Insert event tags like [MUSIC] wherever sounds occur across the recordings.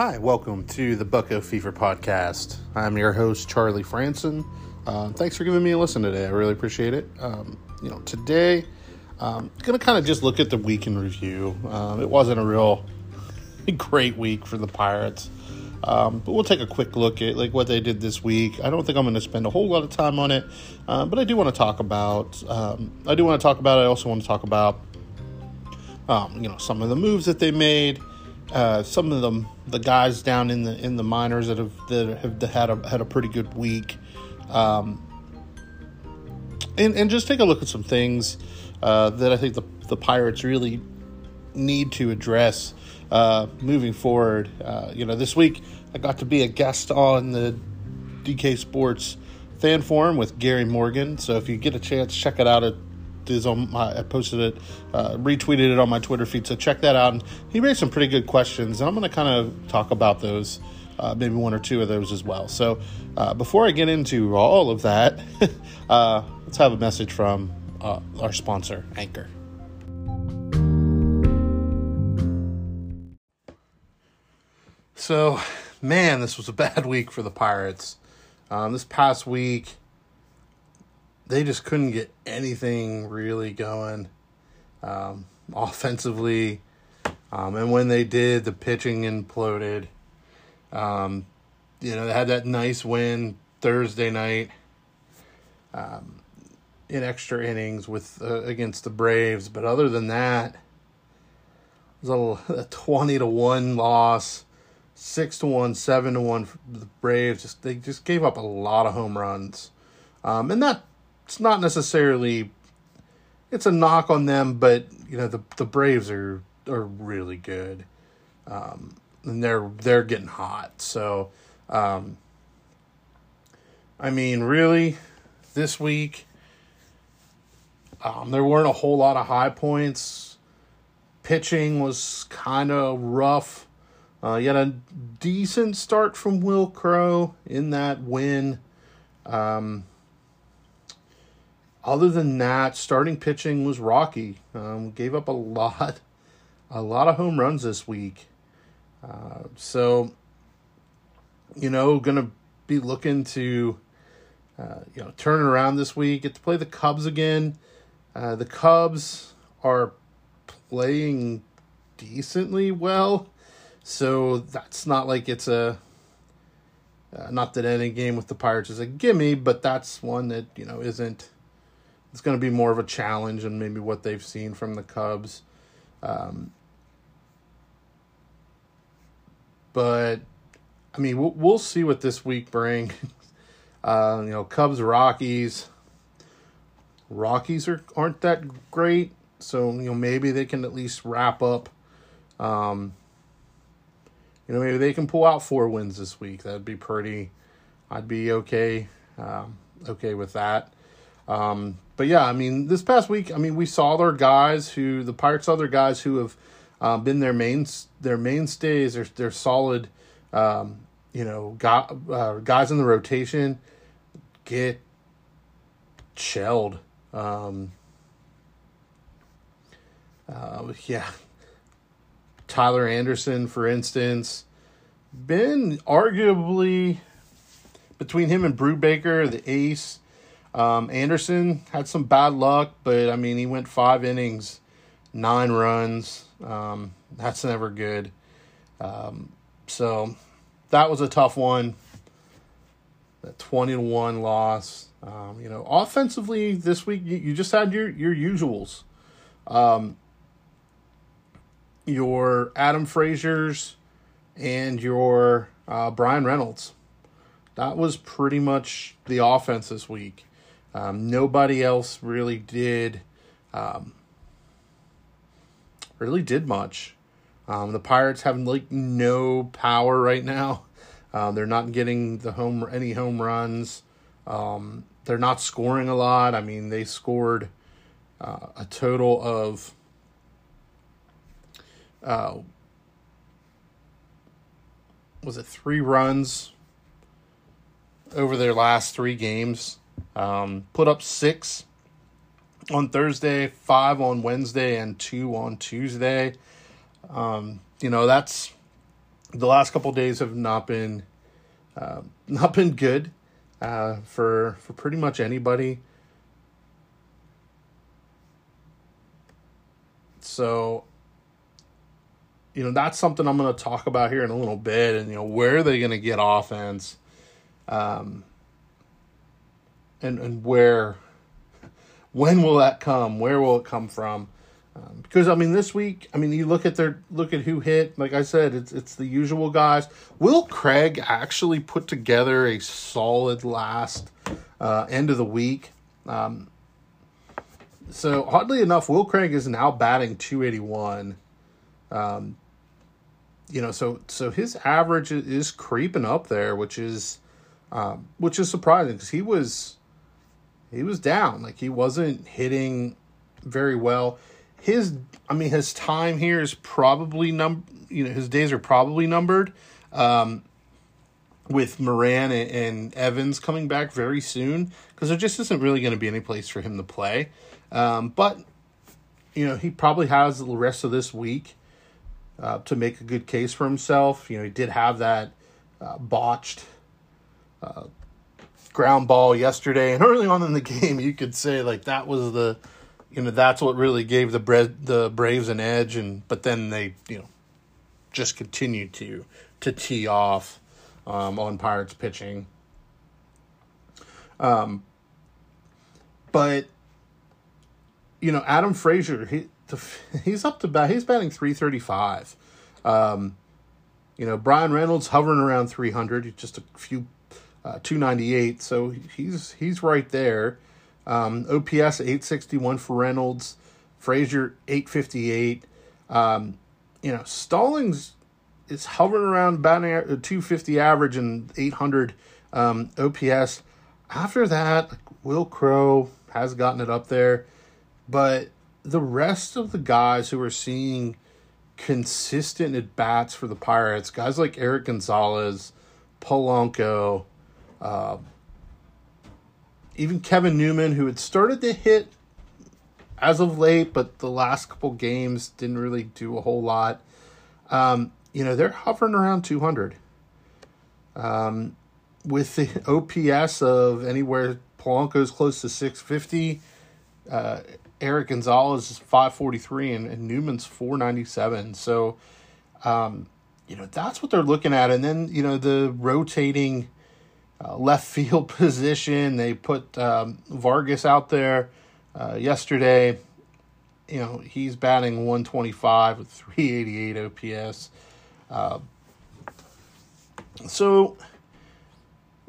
Hi, welcome to the Bucco Fever podcast. I'm your host, Charlie Franson. Uh, thanks for giving me a listen today. I really appreciate it. Um, you know, today I'm going to kind of just look at the week in review. Um, it wasn't a real [LAUGHS] great week for the Pirates, um, but we'll take a quick look at like what they did this week. I don't think I'm going to spend a whole lot of time on it, uh, but I do want to talk about. Um, I do want to talk about. I also want to talk about, um, you know, some of the moves that they made uh, some of them, the guys down in the in the minors that have that have had a had a pretty good week, um, and and just take a look at some things uh, that I think the the Pirates really need to address uh, moving forward. Uh, you know, this week I got to be a guest on the DK Sports fan forum with Gary Morgan. So if you get a chance, check it out at is on my, I posted it, uh, retweeted it on my Twitter feed. So check that out. And he raised some pretty good questions, and I'm going to kind of talk about those, uh, maybe one or two of those as well. So uh, before I get into all of that, [LAUGHS] uh, let's have a message from uh, our sponsor, Anchor. So, man, this was a bad [LAUGHS] week for the Pirates. Um, this past week, they just couldn't get anything really going um, offensively. Um, and when they did, the pitching imploded. Um, you know, they had that nice win Thursday night um, in extra innings with uh, against the Braves, but other than that, it was a, [LAUGHS] a twenty to one loss, six to one, seven to one. The Braves just they just gave up a lot of home runs, um, and that it's not necessarily it's a knock on them, but you know the the Braves are are really good, um, and they're they're getting hot. So, um, I mean, really, this week, um, there weren't a whole lot of high points. Pitching was kind of rough. Uh, you had a decent start from Will Crowe in that win. Um, other than that, starting pitching was rocky. Um, gave up a lot, [LAUGHS] a lot of home runs this week. Uh, so, you know, gonna be looking to, uh, you know, turn around this week. Get to play the Cubs again. Uh, the Cubs are playing decently well, so that's not like it's a. Uh, not that any game with the Pirates is a gimme, but that's one that you know isn't it's going to be more of a challenge and maybe what they've seen from the Cubs. Um, but I mean, we'll, we'll see what this week brings. [LAUGHS] Uh, you know, Cubs, Rockies. Rockies are aren't that great, so you know maybe they can at least wrap up. Um, you know, maybe they can pull out four wins this week. That'd be pretty. I'd be okay, um, okay with that. Um, but yeah, I mean, this past week, I mean, we saw their guys who the Pirates other guys who have uh, been their mains, their mainstays, their their solid, um, you know, got, uh, guys in the rotation get shelled. Um, uh, yeah, Tyler Anderson, for instance, been arguably between him and Brubaker, the ace um, Anderson had some bad luck, but I mean, he went five innings, nine runs. Um, that's never good. Um, so that was a tough one. That 20 to 1 loss. Um, you know, offensively this week, you, you just had your, your usuals. Um, your Adam Frazier's and your uh, Bryan Reynolds. That was pretty much the offense this week. Um, nobody else really did um, really did much. Um, the Pirates have like no power right now. Uh, [LAUGHS] they're not getting the home any home runs. Um, they're not scoring a lot. I mean, they scored uh, a total of uh, was it three runs over their last three games. Um, put up six on Thursday, five on Wednesday, and two on Tuesday. Um, you know, that's the last couple days have not been uh, [LAUGHS] not been good uh, for for pretty much anybody. So, you know, that's something I'm going to talk about here in a little bit. And, you know, where are they going to get offense? Um, and, and where, when will that come? Where will it come from? Um, because I mean, this week, I mean, you look at their look at who hit. Like I said, it's it's the usual guys. Will Craig actually put together a solid last uh, end of the week? Um, so oddly enough, Will Craig is now batting 281. Um, you know, so so his average is creeping up there, which is um, which is surprising because he was he was down, like he wasn't hitting very well. His, I mean, his time here is probably num, you know, his days are probably numbered. Um, with Moran and, and Evans coming back very soon, because there just isn't really going to be any place for him to play. Um, but you know, he probably has the rest of this week uh, to make a good case for himself. You know, he did have that uh, botched uh, ground ball yesterday, and [LAUGHS] early on in the game, you could say like that was the, you know, that's what really gave the Bra- the Braves an edge, and but then they, you know, just continued to to tee off um, on Pirates pitching. Um, but you know, Adam Frazier, he [LAUGHS] he's up to bat. He's batting three thirty five. Um, you know, Bryan Reynolds hovering around three hundred, just a few uh, two ninety eight. So he's he's right there. Um, OPS eight sixty one for Reynolds, Frazier eight fifty eight. Um, you know, Stallings is hovering around batting uh, two fifty average and eight hundred um, OPS. After that, Will Crow has gotten it up there. But the rest of the guys who are seeing consistent at bats for the Pirates, guys like Erik Gonzalez, Polanco, uh, even Kevin Newman, who had started to hit as of late, but the last couple games didn't really do a whole lot. Um, you know, they're hovering around 200. Um, with the [LAUGHS] OPS of anywhere, Polanco's close to 650. Uh, Erik Gonzalez is 543 and, and Newman's 497. So, um, you know, that's what they're looking at. And then, you know, the rotating uh, left [LAUGHS] field position, they put um, Vargas out there uh, yesterday. You know, he's batting 125 with 388 OPS. Uh, so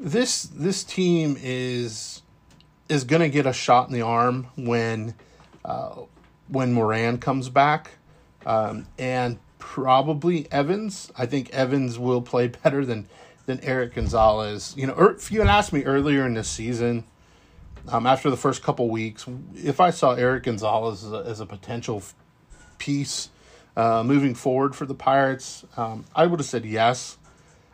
this this team is is going to get a shot in the arm when uh, when Moran comes back, um, and probably Evans. I think Evans will play [LAUGHS] better than than Erik Gonzalez. You know, er, if you had asked me earlier in this season, um, after the first couple weeks, if I saw Erik Gonzalez as a, as a potential piece uh, moving forward for the Pirates, um, I would have said yes.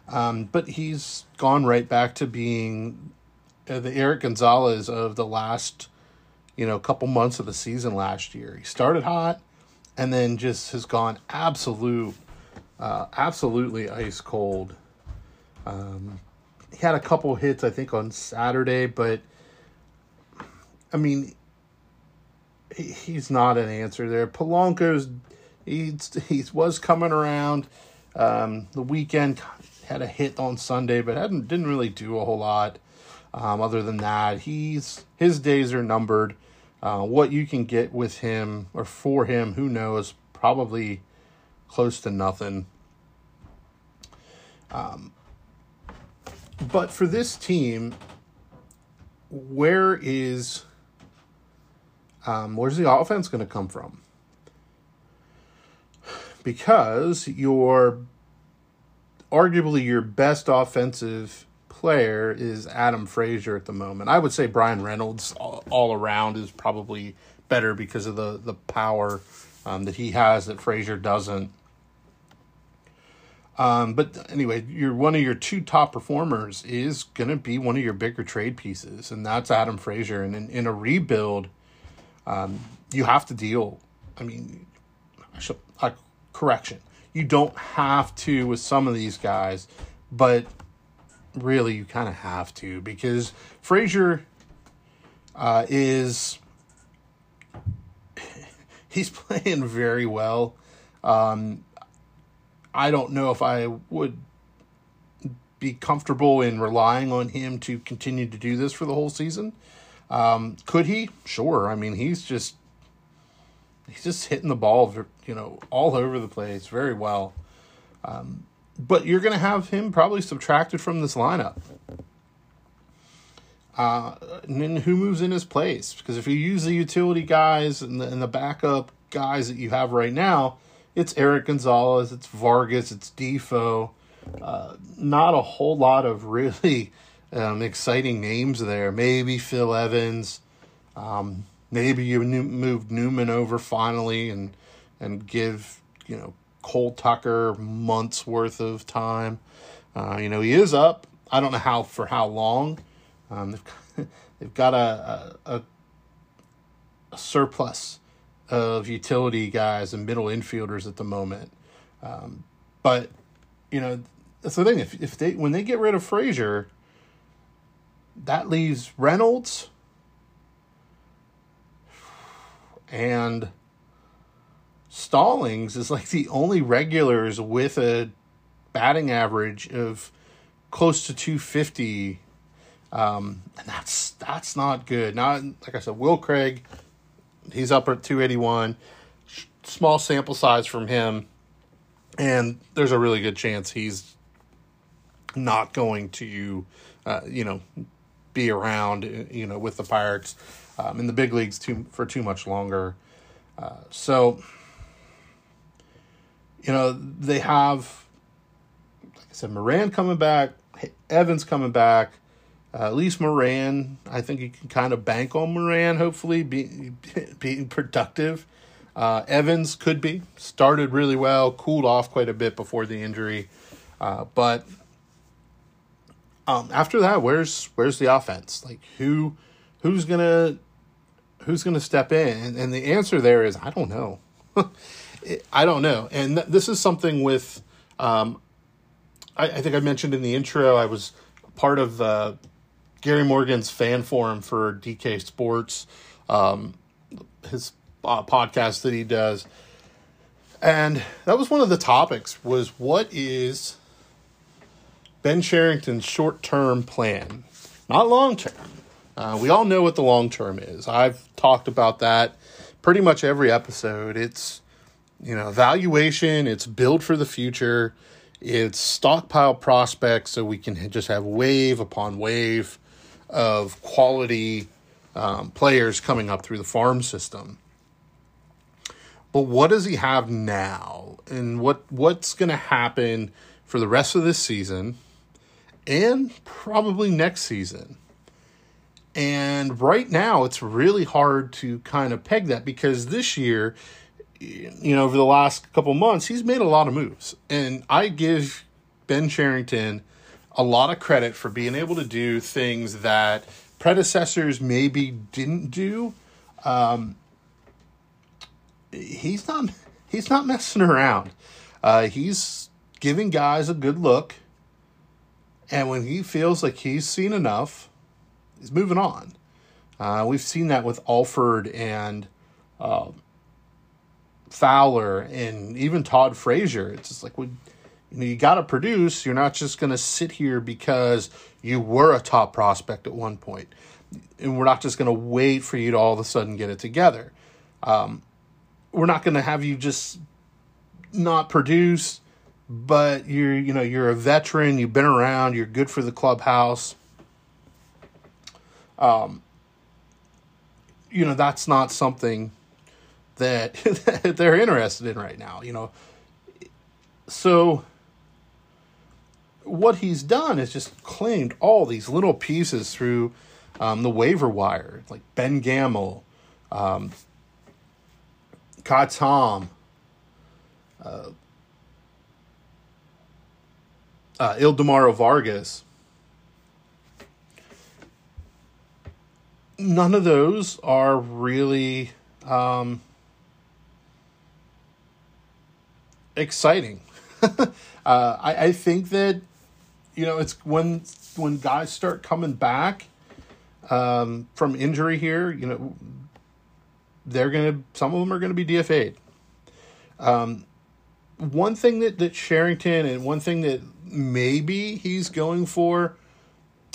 Um, but he's gone right back to being uh, the Erik Gonzalez of the last you know, couple months of the season last year. He started hot and then just has gone absolute, uh, absolutely ice cold. Um, he had a couple hits, I think, on Saturday, but I mean, he, he's not an answer there. Polanco's he's he was coming around. Um, the weekend had a hit on Sunday, but hadn't didn't really do a whole lot. Um, other than that, he's his days are numbered. Uh, what you can get with him or for him, who knows? Probably close to nothing. Um, but for this team, where is um, where's the offense going to come from? Because your arguably your best offensive player is Adam Frazier at the moment. I would say Bryan Reynolds all, all around is probably better because of the the power um, that he has that Frazier doesn't. Um, but anyway, your one of your two top performers is going to be one of your bigger trade pieces, and that's Adam Frazier. And in, in a rebuild, um, you have to deal. I mean, I should, correction. you don't have to with some of these guys, but really you kind of have to because Frazier uh, is [LAUGHS] he's [LAUGHS] playing very well. Um, I don't know if I would be comfortable in relying on him to continue to do this for the whole season. Um, could he? Sure. I mean, he's just he's just hitting the ball, you know, all over the place very well. Um, but you're going to have him probably subtracted from this lineup. Uh, and then who moves in his place? Because if you use the utility guys and the, and the backup guys that you have right now, it's Erik Gonzalez, it's Vargas, it's Difo. Uh, not a whole lot of really um, exciting names there. Maybe Phil Evans. Um, maybe you move Newman over finally and and give you know Cole Tucker months worth of time. Uh, you know he is up. I don't know how for how long. Um, they've, [LAUGHS] they've got a, a, a surplus of utility guys and middle infielders at the moment. Um, but you know that's the thing. If if they when they get rid of Frazier, that leaves Reynolds and Stallings is like the only regulars with a batting average of close to 250 um, and that's that's not good. Not like I said, Will Craig, he's up at 281. Small sample size from him, and there's a really good chance he's not going to, uh, you know, be around, you know, with the Pirates um, in the big leagues too for too much longer. Uh, so, you know, they have, like I said, Moran coming back, Evans coming back. Uh, at least Moran, I think you can kind of bank on Moran. Hopefully, be, being productive. Uh, Evans could be started really well, cooled off quite a bit before the injury, uh, but um, after that, where's where's the offense? Like who who's gonna who's gonna step in? And, and the answer there is I don't know. [LAUGHS] I don't know. And th- this is something with um, I, I, think I mentioned in the intro. I was part of uh, Gary Morgan's fan forum for DK Sports, um, his uh, podcast that he does, and that was one of the topics was what is Ben Cherington's short term plan, not long term. Uh, we all know what the long term is. I've talked about that pretty much every episode. It's you know valuation. It's build for the future. It's stockpile prospects so we can just have wave upon wave of quality um, players coming up through the farm system. But what does he have now, and what what's going to happen for the rest of this season? and probably next season. And right now, it's really hard to kind of peg that because this year, you know, over the last couple months, he's made a lot of moves. And I give Ben Cherington a lot of credit for being able to do things that predecessors maybe didn't do. Um, he's not he's not messing around. Uh, he's giving guys a good look and when he feels like he's seen enough, he's moving on. Uh, we've seen that with Alford and uh, Fowler and even Todd Frazier. It's just like, we, you know, you got to produce. You're not just going to sit here because you were a top prospect at one point. And we're not just going to wait for you to all of a sudden get it together. Um, we're not going to have you just not produce but you're you know you're a veteran you've been around you're good for the clubhouse um you know that's not something that, that [LAUGHS] they're interested in right now you know so what he's done is just claimed all these little pieces through um, the waiver wire like ben gamel um, Tom, uh, uh, Ildemaro Vargas. None of those are really um, exciting. [LAUGHS] uh, I, I think that you know it's when when guys start coming back um, from injury here. You know, they're gonna some of them are gonna be DFA'd. Um, one thing that that Cherington and one thing that maybe he's going for,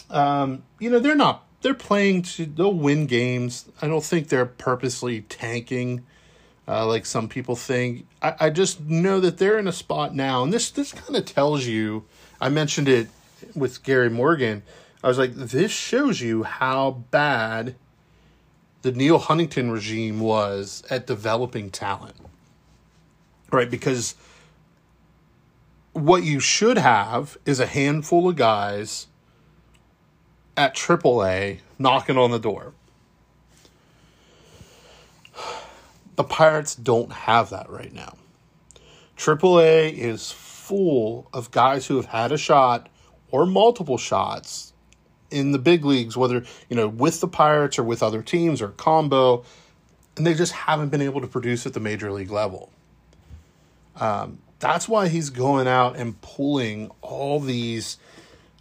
um, you know, they're not they're playing to they'll win games. I don't think they're purposely tanking uh, like some people think. I, I just know that they're in a spot now, and this this kind of tells you. I mentioned it with Gary Morgan. I was like, this shows you how bad the Neal Huntington regime was at developing talent. Right? Because what you should have is a handful of guys at AAA knocking on the door. The Pirates don't have that right now. AAA is full of guys who have had a shot or multiple shots in the big leagues, whether, you know, with the Pirates or with other teams or combo, and they just haven't been able to produce at the major league level. Um, that's why he's going out and pulling all these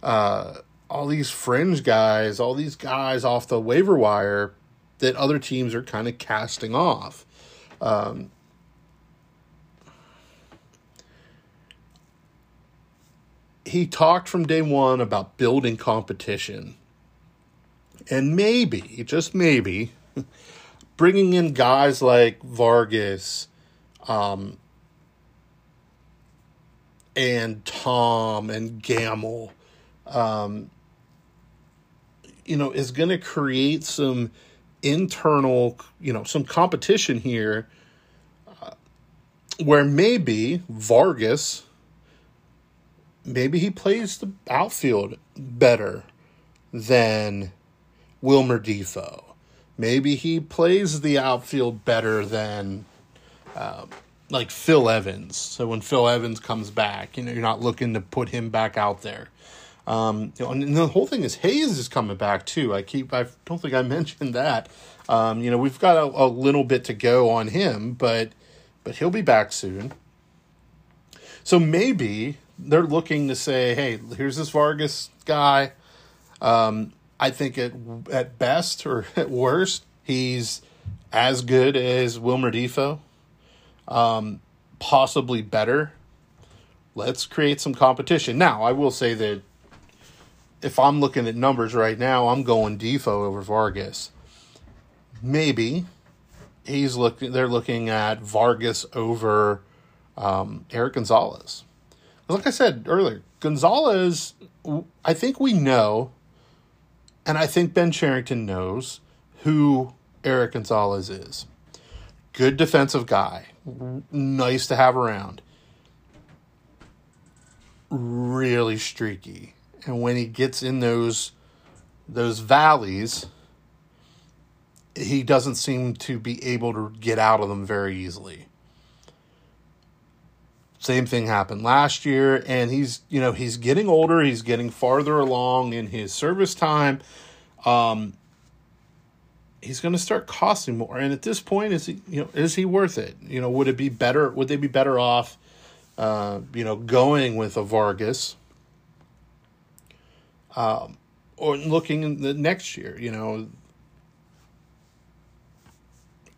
uh, all these fringe guys, all these guys off the waiver wire that other teams are kind of casting off. Um, he talked from day one about building competition. And maybe, just maybe, [LAUGHS] bringing in guys like Vargas um, and Tom and Gamel, um, you know, is going to create some internal, you know, some competition here uh, where maybe Vargas maybe he plays the outfield better than Wilmer Difo. Maybe he plays the outfield better than uh, like Phil Evans. So when Phil Evans comes back, you know, you're not looking to put him back out there. Um, you know, and the whole thing is Hayes is coming back too. I keep I don't think I [LAUGHS] mentioned that. Um, you know, we've got a, a little bit to go on him, but but he'll be back soon. So maybe they're looking to say, hey, here's this Vargas guy. Um, I think at at best or [LAUGHS] at worst, he's as good as Wilmer Difo, um, possibly better. Let's create some competition. Now, I will say that if I'm looking at numbers right now, I'm going Difo over Vargas. Maybe he's looking. They're looking at Vargas over um, Erik Gonzalez like I said earlier, Gonzalez, I think we know, and I think Ben Cherington knows who Erik Gonzalez is. Good defensive guy, nice to have around. Really streaky, and when he gets in those those valleys, he doesn't seem to be able to get out of them very easily. Same thing happened last year, and he's you know he's getting older. He's getting farther along in his service time. Um, he's going to start costing more. And at this point, is he you know is he worth it? You know, would it be better? Would they be better off? Uh, you know, going with a Vargas. Um, or looking in the next year, you know,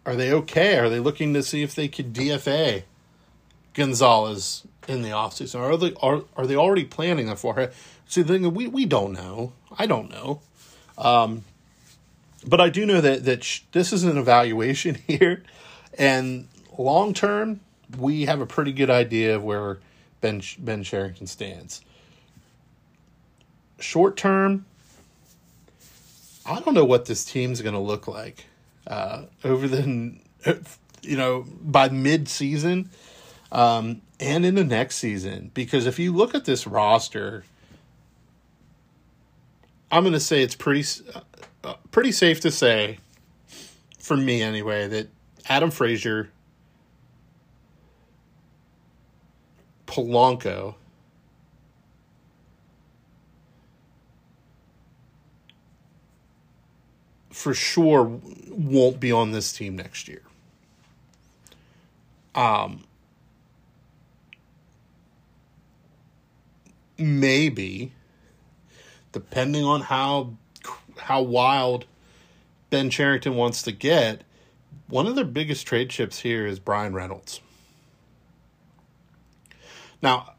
are they okay? Are they looking to see if they could DFA Gonzalez in the offseason? Are they are are they already planning that for her? See, the thing we we don't know. I don't know. Um, but I do know that that sh- this is an evaluation [LAUGHS] here, and long term, we have a pretty good idea of where Ben Ben Cherington stands. Short term, I don't know what this team's going to look like uh, over the you know by mid season um, and in the next season. Because if you look at this roster, I'm going to say it's pretty uh, pretty safe to say, for me anyway, that Adam Frazier, Polanco, for sure won't be on this team next year. Um, maybe, depending on how how wild Ben Cherington wants to get, one of their biggest trade chips here is Bryan Reynolds. Now,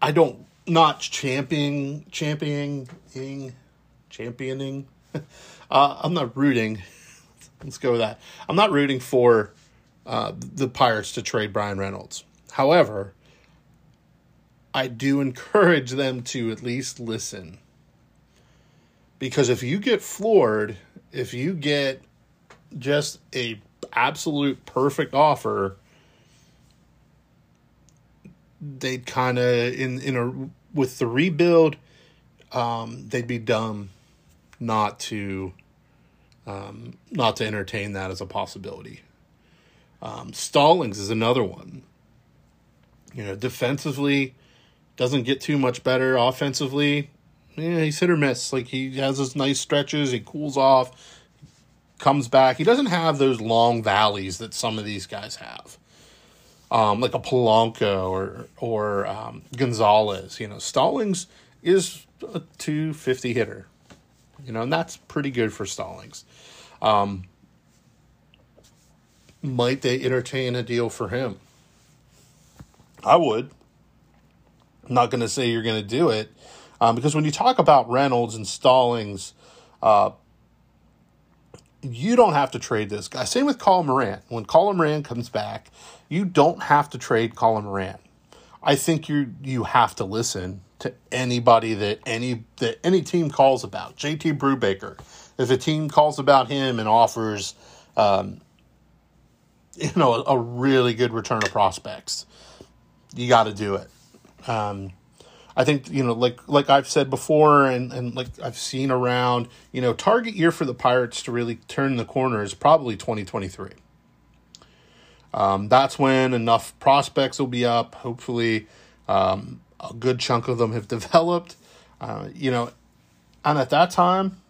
I don't not championing championing championing. [LAUGHS] Uh, I'm not rooting. Let's go with that. I'm not rooting for uh, the Pirates to trade Bryan Reynolds. However, I do encourage them to at least listen. Because if you get floored, if you get just a absolute perfect offer, they'd kind of in in a with the rebuild, um, they'd be dumb not to um, not to entertain that as a possibility. Um, Stallings is another one. You know, defensively doesn't get too much better. Offensively, yeah, he's hit or miss. Like he has his nice stretches, he cools off, comes back. He doesn't have those long valleys that some of these guys have. Um, like a Polanco or or um, Gonzalez. You know, Stallings is a 250 hitter. You know, and that's pretty good for Stallings. Um, might they entertain a deal for him? I would. Not going to say you're going to do it um, because when you talk about Reynolds and Stallings, uh, you don't have to trade this guy. Same with Colin Moran. When Colin Moran comes back, you don't have to trade Colin Moran. I think you you have to listen to anybody that any that any team calls about. JT Brubaker, if a team calls about him and offers, um, you know, a, really good return of prospects, you got to do it. Um, I think you know, like like I've said before, and and like I've seen around, you know, target year for the Pirates to really turn the corner is probably twenty twenty three. Um, that's when enough prospects will be up. Hopefully, um, a good chunk of them have [LAUGHS] developed. Uh, you know, and at that time,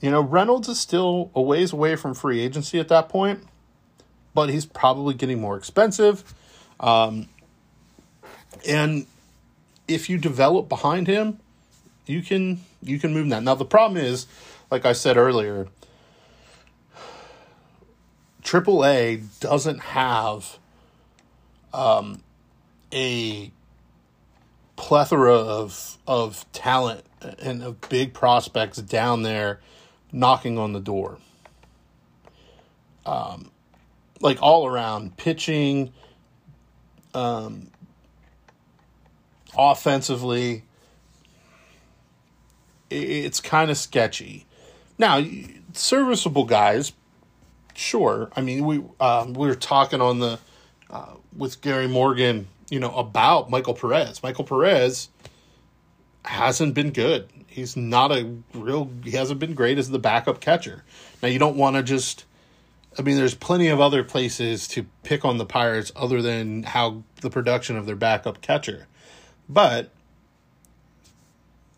you know, Reynolds is still a ways away from free agency at that point, but he's probably getting more expensive. Um, and if you develop behind him, you can you can move that. Now the problem is, like I said earlier, AAA doesn't have um, a plethora of of talent and of big prospects down there knocking on the door. Um, like all around pitching, um, offensively, it's kind of sketchy. Now, serviceable guys, sure. I mean, we um, we were talking on the uh, with Gary Morgan, you know, about Michael Perez. Michael Perez hasn't been good. He's not a real. He hasn't been great as the backup catcher. Now, you don't want to just. I mean, there's plenty of other places to pick on the Pirates other than how the production of their backup catcher. But,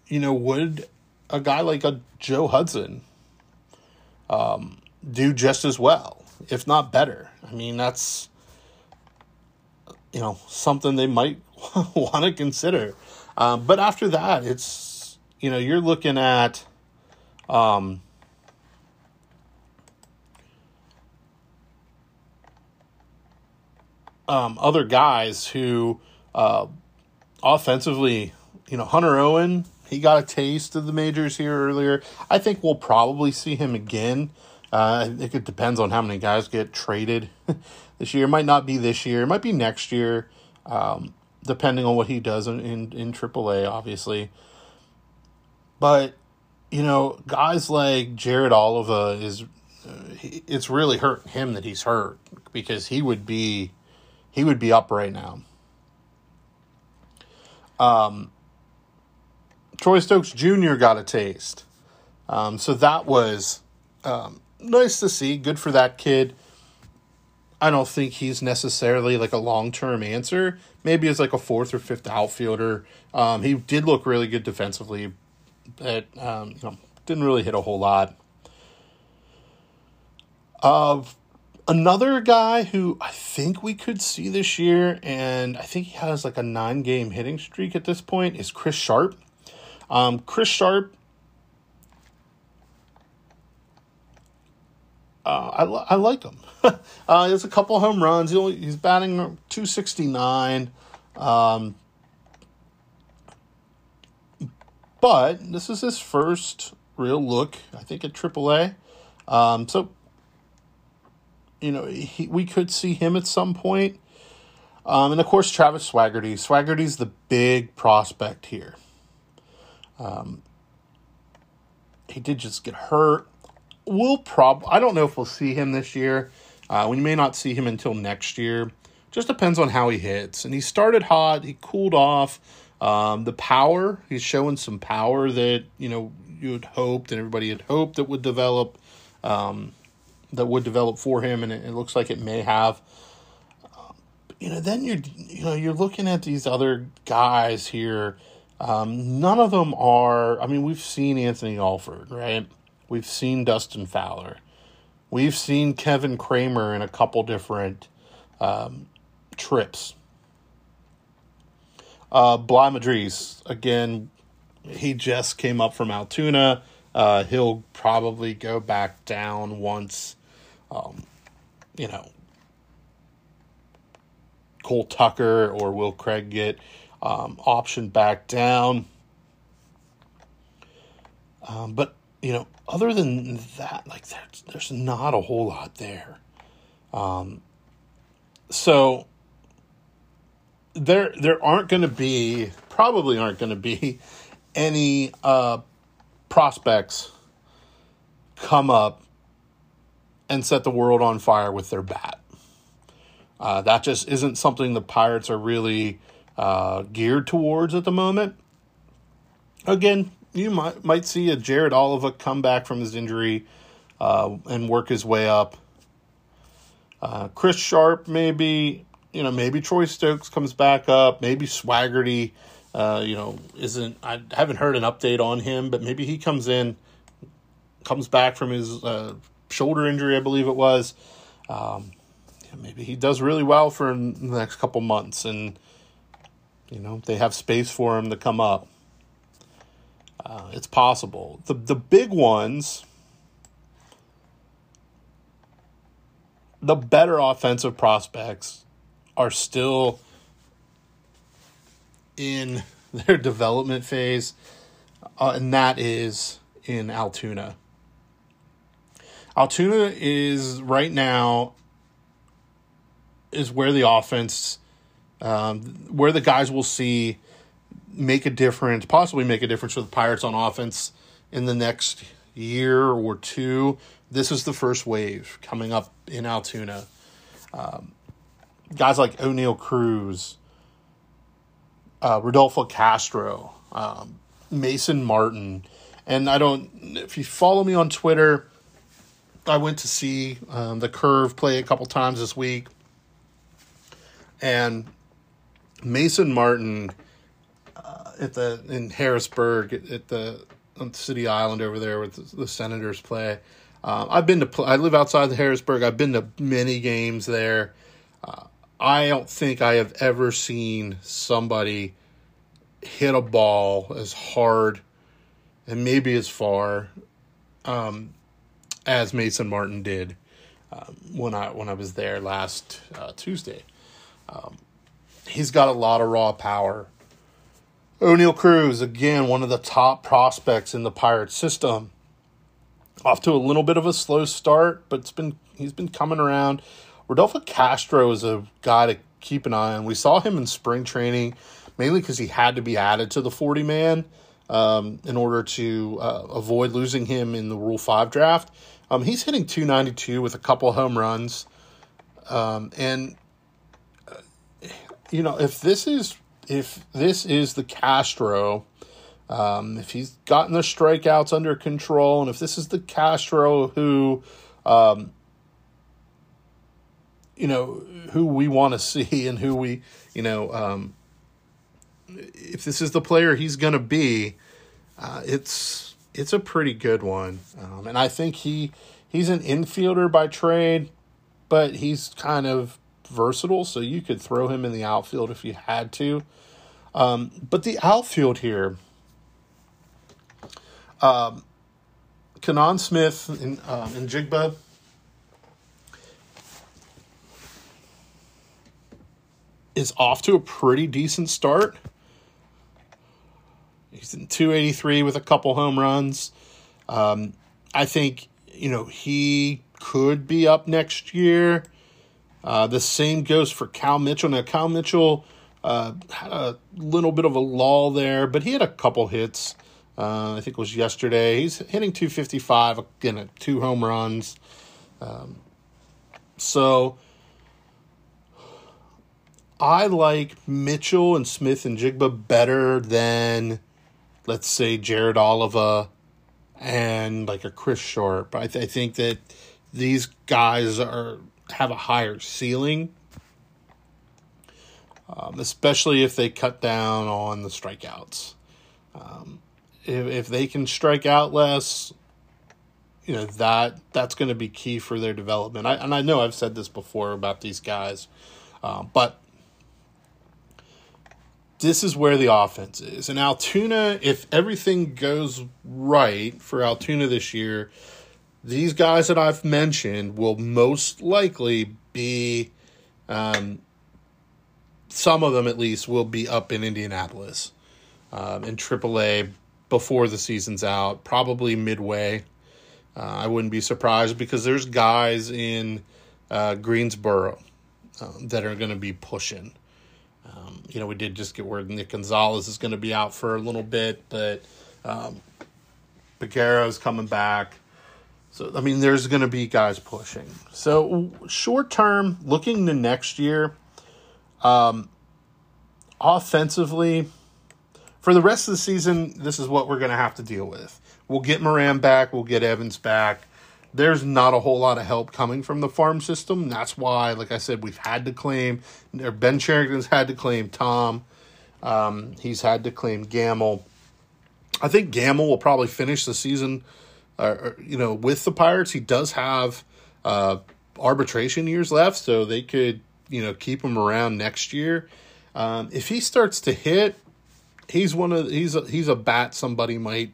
you know, would a guy like a Joe Hudson um, do just as well, if not better? I mean, that's, you know, something they might [LAUGHS] want to consider. Um, but after that, it's, you know, you're looking at, um, um, other guys who uh, offensively, you know, Hunter Owen, he got a taste of the majors here earlier. I think we'll probably see him again. Uh, I think it depends on how many guys get traded [LAUGHS] this year. It might not be this year. It might be next year, um, depending on what he does in, in, in AAA, obviously. But, you know, guys like Jared Oliva is, it's really hurt him that he's hurt because he would be, he would be up right now. Um, Troy Stokes Jr. got a taste. Um, so that was um, nice to see. Good for that kid. I don't think he's necessarily like a long term answer. Maybe as like a fourth or fifth outfielder. Um, he did look really good defensively, but um, you know didn't really hit a whole lot. Of another guy who I think we could see this year, and I think he has like a nine game hitting streak at this point, is Chris Sharpe. Um, Chris Sharpe, uh, I, I like him. [LAUGHS] uh, he has a couple home runs. He only, he's batting 269. Um, but this is his first real look, I think, at AAA. Um, so you know, he, we could see him at some point. Um, and of course, Travis Swaggerty. Swaggerty's the big prospect here. Um, he did just get hurt. We'll prob. I don't know if we'll see him this year. Uh, we may not see him until next year. Just depends on how he hits. And he started hot. He cooled off. Um, the power. He's showing some power that you know you had hoped and everybody had hoped that would develop. Um, that would develop for him, and it, it looks like it may have. You know, then you're you know you're looking at these other guys here. Um, none of them are. I mean, we've seen Anthony Alford, right? We've seen Dustin Fowler. We've seen Kevin Kramer in a couple different um, trips. Uh, Bligh Madris, again, he just came up from Altoona. Uh, he'll probably go back down once um, you know, Cole Tucker or Will Craig get um, optioned back down. Um, but you know, other than that, like there's there's not a whole lot there. Um, so there there aren't going to be probably aren't going to be any uh, prospects come up and set the world on fire with their bat. Uh, that just isn't something the Pirates are really uh, geared towards at the moment. Again, you might might see a Jared Oliva come back from his injury uh, and work his way up. Uh, Chris Sharpe, maybe you know, maybe Troy Stokes comes back up. Maybe Swaggerty, uh, you know, isn't. I haven't heard an update on him, but maybe he comes in, comes back from his uh, shoulder injury, I believe it was. Um, maybe he does really well for the next couple months, and you know they have space for him to come up. Uh, it's possible. The the big ones, the better offensive prospects, are still in [LAUGHS] their development phase, uh, and that is in Altoona. Altoona is right now is where the offense, um, where the guys will see make a difference, possibly make a difference for the Pirates on offense in the next year or two. This is the first wave coming up in Altoona. Um, guys like Oneil Cruz, uh, Rodolfo Castro, um, Mason Martin, and I don't. If you follow me on Twitter, I went to see um, the Curve play a couple times this week, and Mason Martin uh, at the in Harrisburg at, at the City Island over there with the, Senators play. Um, I've been to I live outside the Harrisburg. I've been to many games there. Uh, I don't think I have ever seen somebody hit a ball as hard and maybe as far um, as Mason Martin did um, when I when I was there last uh, Tuesday. Um, he's got a lot of raw power. Oneil Cruz, again, one of the top prospects in the Pirates system. Off to a little bit of a slow start, but it's been he's been coming around. Rodolfo Castro is a guy to keep an eye on. We saw him in spring training, mainly because he had to be added to the 40 man um, in order to uh, avoid losing him in the Rule 5 draft. Um, he's hitting 292 with a couple home runs. Um, and, uh, you know, if this is if this is the Castro, um, if he's gotten the strikeouts under control, and if this is the Castro who, um, you know, who we want to see [LAUGHS] and who we, you know, um, if this is the player he's going to be, uh, it's it's a pretty good one, um, and I think he he's an infielder by trade. but he's kind of versatile, so you could throw him in the outfield if you had to. Um, but the outfield here, um, Canaan Smith and, um, and Njigba. Is off to a pretty decent start. He's in 283 with a couple home runs. Um, I think, you know, he could be up next year. Uh, the same goes for Cal Mitchell. Now, Cal Mitchell uh, had a little bit of a lull there, but he had a couple hits. Uh, I think it was yesterday. He's hitting 255, again, two home runs. Um, so I like Mitchell and Smith-Njigba better than, let's say, Jared Oliva and like a Chris Sharpe. I, th- I think that these guys are have a higher ceiling, um, especially if they cut down on the strikeouts. Um, if, if they can strike out less, you know that that's going to be key for their development. I, and I know I've said this before about these guys, uh, but this is where the offense is. And Altoona, if everything goes right for Altoona this year, these guys that I've mentioned will most likely be, um, some of them at least, will be up in Indianapolis um, in AAA before the season's out, probably midway. Uh, I wouldn't be surprised because there's guys in uh, Greensboro um, that are going to be pushing. Um, you know, we did just get word Nick Gonzalez is going to be out for a little bit, but um, is coming back. So, I mean, there's going to be guys pushing. So, short term, looking to next year, um, offensively, for the rest of the season, this is what we're going to have to deal with. We'll get Moran back, we'll get Evans back. There's not a whole lot of help coming from the farm system. That's why, like I said, we've had to claim, Ben Cherington's had to claim Tom. Um, he's had to claim Gamel. I think Gamel will probably finish the season uh, you know, with the Pirates, he does have uh, arbitration years left, so they could, you know, keep him around next year. Um, if he starts to hit, he's one of he's a, he's a bat somebody might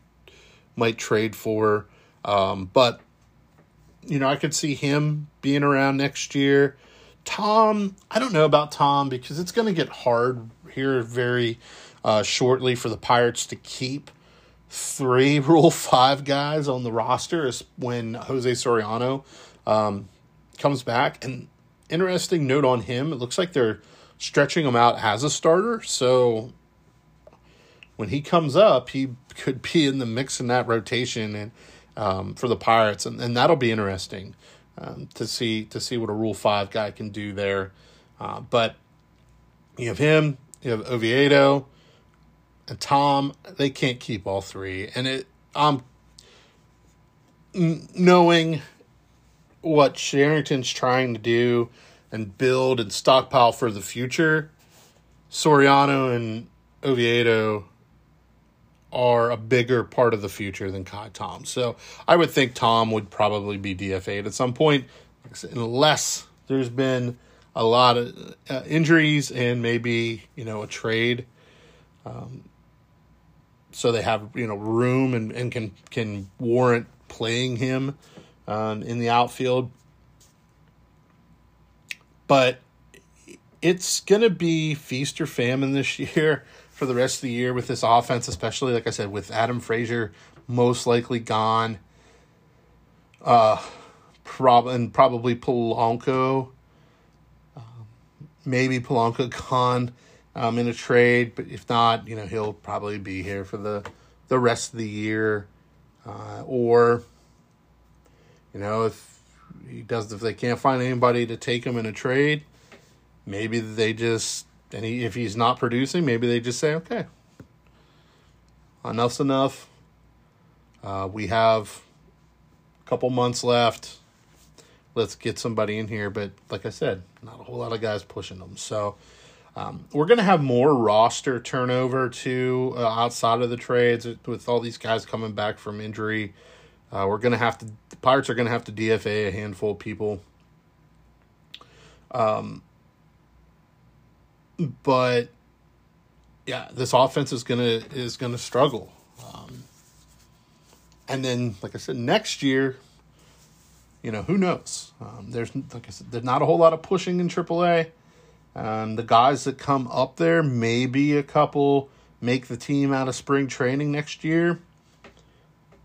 might trade for. Um, but you know, I could see him being around next year. Tom, I don't know about Tom because it's going to get hard here very uh, shortly for the Pirates to keep three [LAUGHS] Rule Five guys on the roster is when Jose Soriano um, comes back. And interesting note on him: it looks like they're stretching him out as a starter. So when he comes up, he [LAUGHS] could be in the mix in that rotation and um, for the Pirates, and, and that'll be interesting um, to see to see what a Rule Five guy can do there. Uh, but you have him, you have Oviedo and Tom, they can't keep all three. And it, I'm um, knowing what Cherington's trying to do and build and stockpile for the future. Soriano and Oviedo are a bigger part of the future than Ka'ai Tom. So I would think Tom would probably be DFA'd at some point, unless there's been a lot of uh, injuries and maybe you know a trade. Um, so they have you know room and, and can can warrant playing him um, in the outfield. But it's gonna be feast or famine this [LAUGHS] year for the rest of the year with this offense, especially like I said, with Adam Frazier most likely gone. Uh, prob and probably Polanco. Uh, maybe Polanco gone um, in a trade, but if not, you know, he'll probably be here for the the rest of the year, uh, or you know, if he does, if they can't find anybody to take him in a trade, maybe they just and he, if he's not producing, maybe they just say, okay, enough's enough. Uh, we have a couple months left. Let's get somebody in here. But like I said, not a whole lot of guys pushing them. So um, we're going to have more roster turnover too uh, outside of the trades with all these guys coming back from injury. Uh, we're going to have to, the Pirates are going to have to DFA a handful of people. Um, but yeah, this offense is gonna is gonna struggle. Um, and then, like I said, next year, you know, who knows? Um, there's like I said, there's not a whole lot of pushing in AAA. Um, the guys that come up there, maybe a couple make the team out of spring training next year.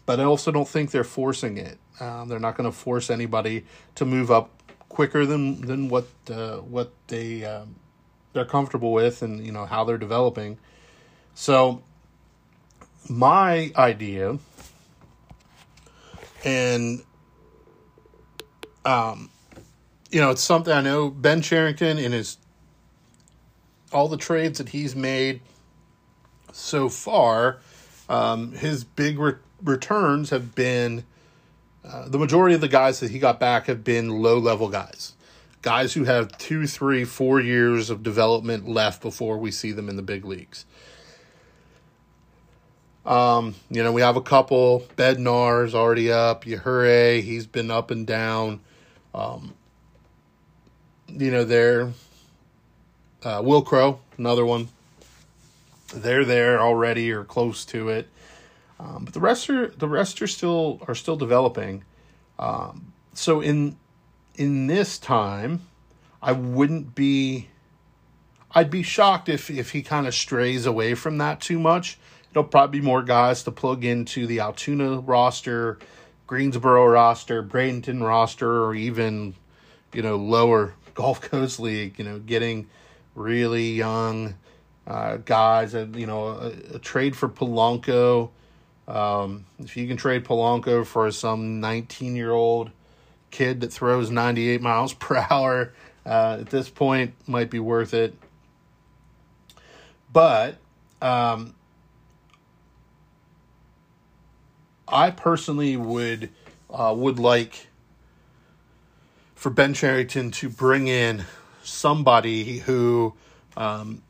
But I also don't think they're forcing it. Um, they're not going to force anybody to move up quicker than than what uh, what they um, they're comfortable with, and you know how they're developing. So, my idea, and um, you know, it's something I know Ben Cherington in his all the trades that he's made so far, um, his big re- returns have been uh, the majority of the guys that he got back have been low level guys, guys who have two, three, four years of development left before we see them in the big leagues. Um, you know, we have a couple. Bednar's already up. Yajure, he's been up and down. Um, you know, they're uh, Wil Crowe, another one. They're there already or close to it. Um, but the rest are the rest are still are still developing. Um, so in in this time, I wouldn't be. I'd be shocked if if he kind of strays away from that too much. It'll probably be more guys to plug into the Altoona roster, Greensboro roster, Bradenton roster, or even you know lower [LAUGHS] Gulf Coast League. You know, getting really young uh, guys. And you know, a, a trade for Polanco um, if you can trade Polanco for some 19 year old kid that throws 98 miles [LAUGHS] per hour, uh, at this point, might be worth it. But um, I personally would uh, would like for Ben Cherington to bring in somebody who um,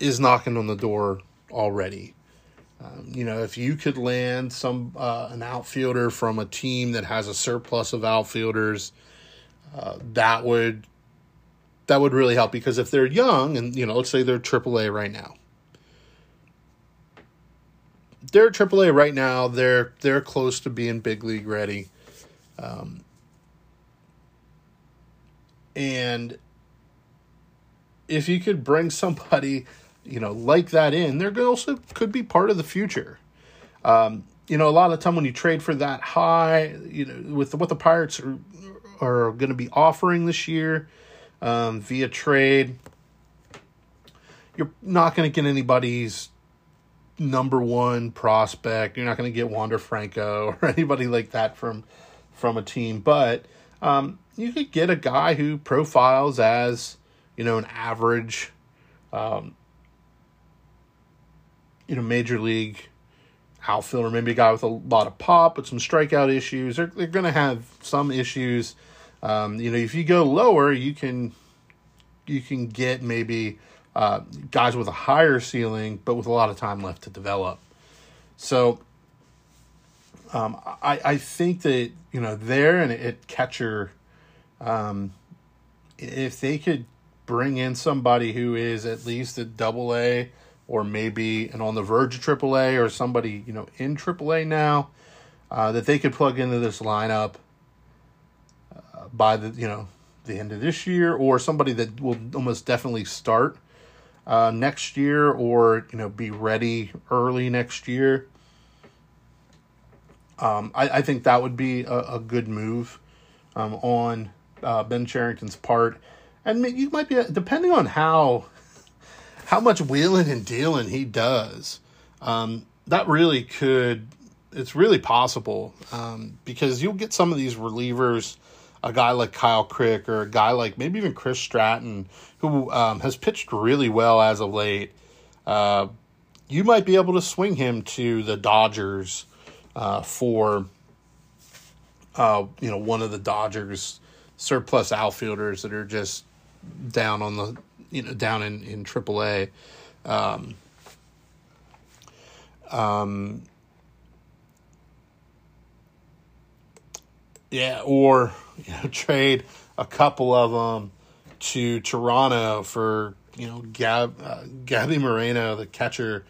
is knocking on the door already. Um, you know, if you could land some uh, an outfielder from a team that has a surplus of outfielders, uh, that would that would really help because if they're young and you know, let's say they're AAA right now, they're AAA right now. They're they're close to being big league ready, um, and if you could bring somebody you know, like that in, they're also could be part of the future. Um, you know, a lot of time when you trade for that high, you know, with the, what the Pirates are, are going to be offering this year um, via trade, you're not going to get anybody's number one prospect. You're not going to get Wander Franco [LAUGHS] or anybody like that from from a team, but um, you could get a guy who profiles as you know an average um, you know, major league outfielder, maybe a guy with a lot of pop, but some strikeout issues. They're, they're going to have some issues. Um, you know, if you go lower, you can you can get maybe uh, guys with a higher ceiling, but with a lot of time left to develop. So um, I I think that you know there and at catcher, um, if they could bring in somebody who is at least a double A or maybe and on the verge of AAA or somebody you know in AAA now uh, that they could plug into this lineup uh, by the you know the end of this year, or somebody that will almost definitely start uh, next year, or you know be ready early next year. Um, I, I think that would be a, a good move um, on uh, Ben Cherington's part, and you might be depending on how how much wheeling and dealing he does, um, that really could, it's really possible um, because you'll get some of these relievers, a guy like Kyle Crick or a guy like maybe even Chris Stratton, who um, has pitched really well as of late. Uh, you might be able to swing him to the Dodgers uh, for, uh, you know, one of the Dodgers surplus outfielders that are just down on the you know down in in AAA. Um, um, yeah, or you know, [LAUGHS] trade a couple of them to Toronto for you know Gab uh, Gabby Moreno, the catcher,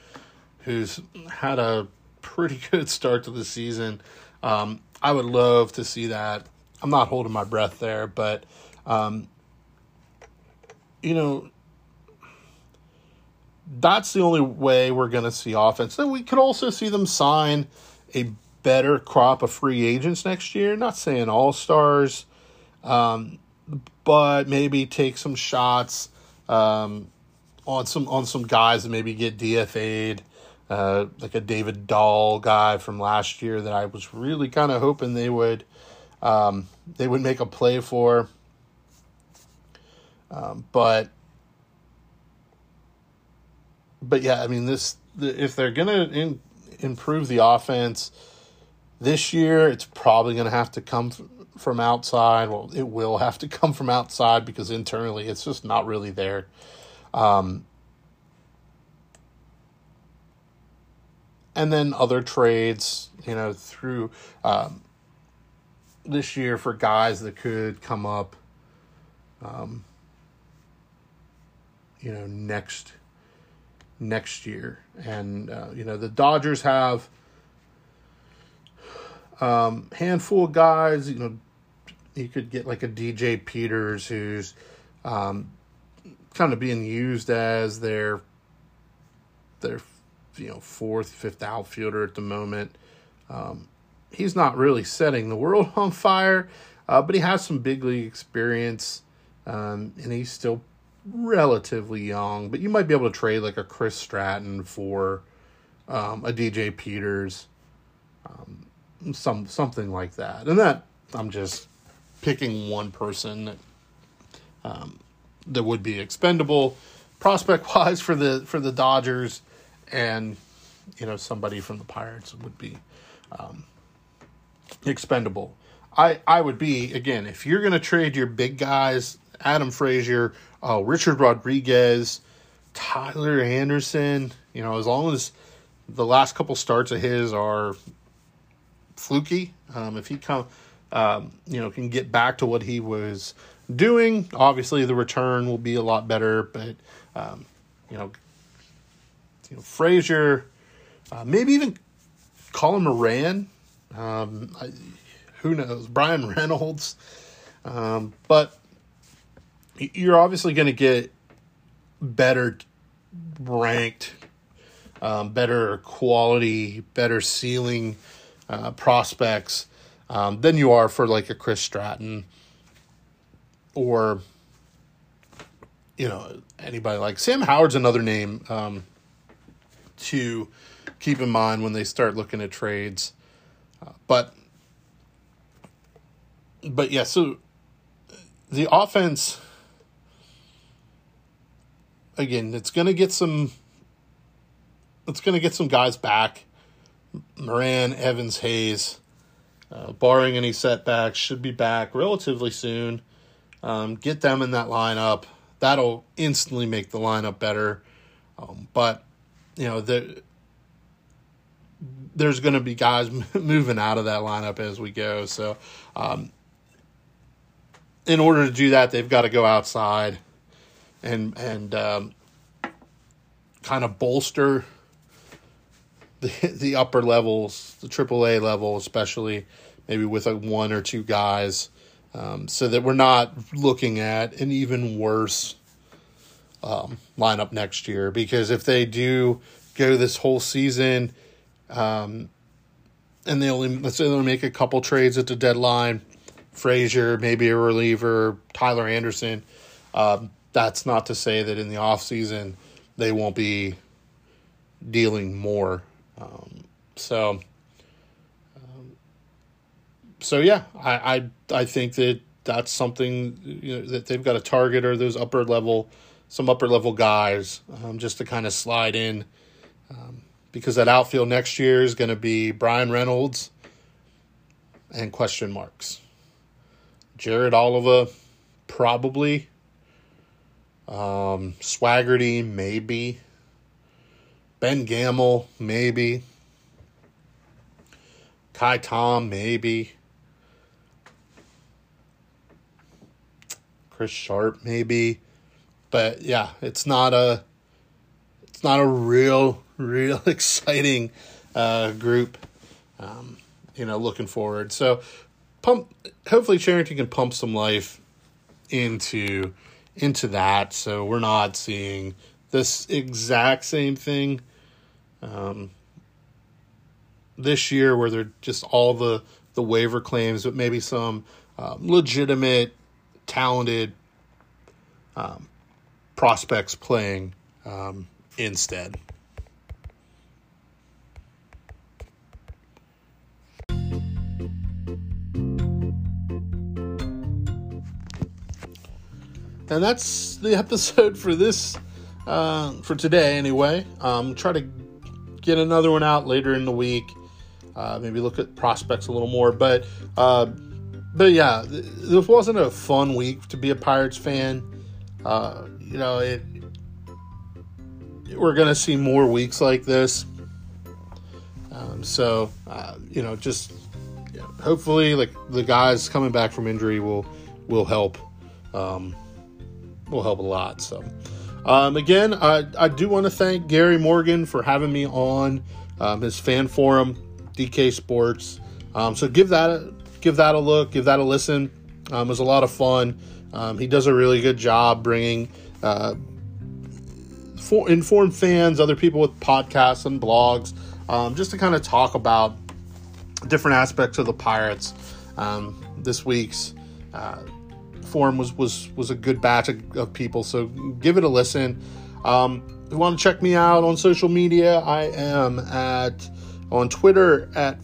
who's had a pretty [LAUGHS] good start to the season. Um, I would love to see that. I'm not holding my breath there, but um, you know that's the only way we're going to see offense. Then we could also see them sign a better crop of free agents next year. Not saying all stars, um, but maybe take some shots um, on some on some guys that maybe get DFA'd. Uh, like a David Dahl guy from last year that I was really kind of hoping they would um, they would make a play for. Um, but but yeah, I mean this if they're gonna in, improve the offense this year, it's probably gonna have to come from outside. Well, it will have to [LAUGHS] come from outside because internally it's just not really there. Um, and then other trades, you know, through um, this year for guys that could come up, um, you know, next next year. And, uh, you know, the Dodgers have um, handful of guys, you know, you could get like a DJ Peters who's um, kind of being used as their their you know fourth, fifth outfielder at the moment. Um, he's not really setting the world [LAUGHS] on fire, uh, but he has some big league experience, um, and he's still relatively young, but you might be able to trade like a Chris Stratton for um, a DJ Peters, um, some something like that. And that I'm just picking one person that um, that would be expendable prospect wise for the for the Dodgers, and you know somebody from the Pirates would be um, expendable. I I would be again if you're going to trade your big guys, Adam Frazier uh, Richard Rodriguez, Tyler Anderson. You know, as long as the last couple starts of his are fluky, um, if he come, um, you know, can get back to what he was doing, obviously the return will be a lot better. But um, you know, you know, Frazier, uh, maybe even Colin Moran. Um, I, who knows? Bryan [LAUGHS] Reynolds. Um, but you're obviously going to get better ranked, um, better quality, better ceiling uh, prospects um, than you are for like a Chris Stratton or you know anybody. Like Sam Howard's another name um, to keep in mind when they start looking at trades, uh, but but yeah, so the offense again, it's going to get some. It's going to get some guys back. Moran, Evans, Hayes, uh, barring any setbacks, should be back relatively soon. Um, get them in that lineup. That'll instantly make the lineup better. Um, but you know, the, there's going to be guys [LAUGHS] moving out of that lineup as we go. So, um, in order to do that, they've got to go outside and and um, kind of bolster the the upper levels, the AAA level, especially maybe with a one or two guys, um, so that we're not looking at an even worse um, lineup next year. Because if they do go this whole season, um, and they only let's say they only make a couple trades at the deadline, Frazier, maybe a reliever, Tyler Anderson. Um, that's not to say that in the off season they won't be dealing more. Um, so, um, so yeah, I, I I think that that's something you know, that they've got to target or those upper level, some upper level guys, um, just to kind of slide in, um, because that outfield next year is going to be Bryan Reynolds and question marks. Jared Oliva, probably um, Swaggerty, maybe. Ben Gamel, maybe. Ka'ai Tom, maybe. Chris Sharpe, maybe. But yeah, it's not a it's not a real, [LAUGHS] real exciting uh, group. Um, you know, looking forward. So pump hopefully Cherington can pump some life into into that so we're not seeing this exact same thing um, this year where they're just all the the waiver claims but maybe some um, legitimate talented um, prospects playing um, instead and that's the [LAUGHS] episode for this uh, for today anyway. Um, try to get another one out later in the week. Uh, maybe look at prospects a little more. But uh, but yeah this wasn't a fun week to be a pirates fan. Uh, you know it we're gonna see more weeks like this. Um, so uh, you know just hopefully like the guys coming back from injury will will help. Um, will help a lot. So, um, again, I, I do want to thank Gary Morgan for having me on um, his fan forum, DK Sports. Um, so give that a, give that a look, give that a listen. Um, it was a lot of fun. Um, he does a really good job bringing uh, for, informed fans, other people with podcasts and blogs, um, just to kind of talk about different aspects of the Pirates. this week's uh, forum was was was a good batch of, of people. So give it a listen. Um, if you want to check me out on social media, I am at on Twitter at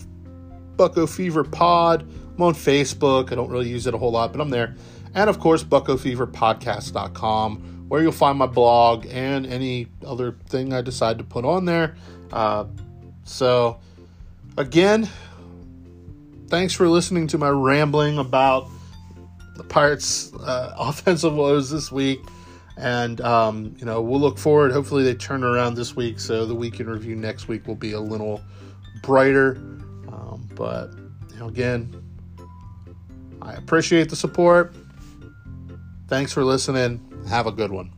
Bucco Fever Pod. I'm on Facebook. I don't really use it a whole lot, but I'm there. And of course, BuccoFeverPodcast.com, where you'll find my blog and any other thing I decide to put on there. Uh, so, again, thanks for listening to my rambling about the Pirates' uh, [LAUGHS] offensive woes this week. And, um, you know, we'll look forward. Hopefully, they turn around this week. So the week in review next week will be a little brighter. Um, but, you know, again, I appreciate the support. Thanks for listening. Have a good one.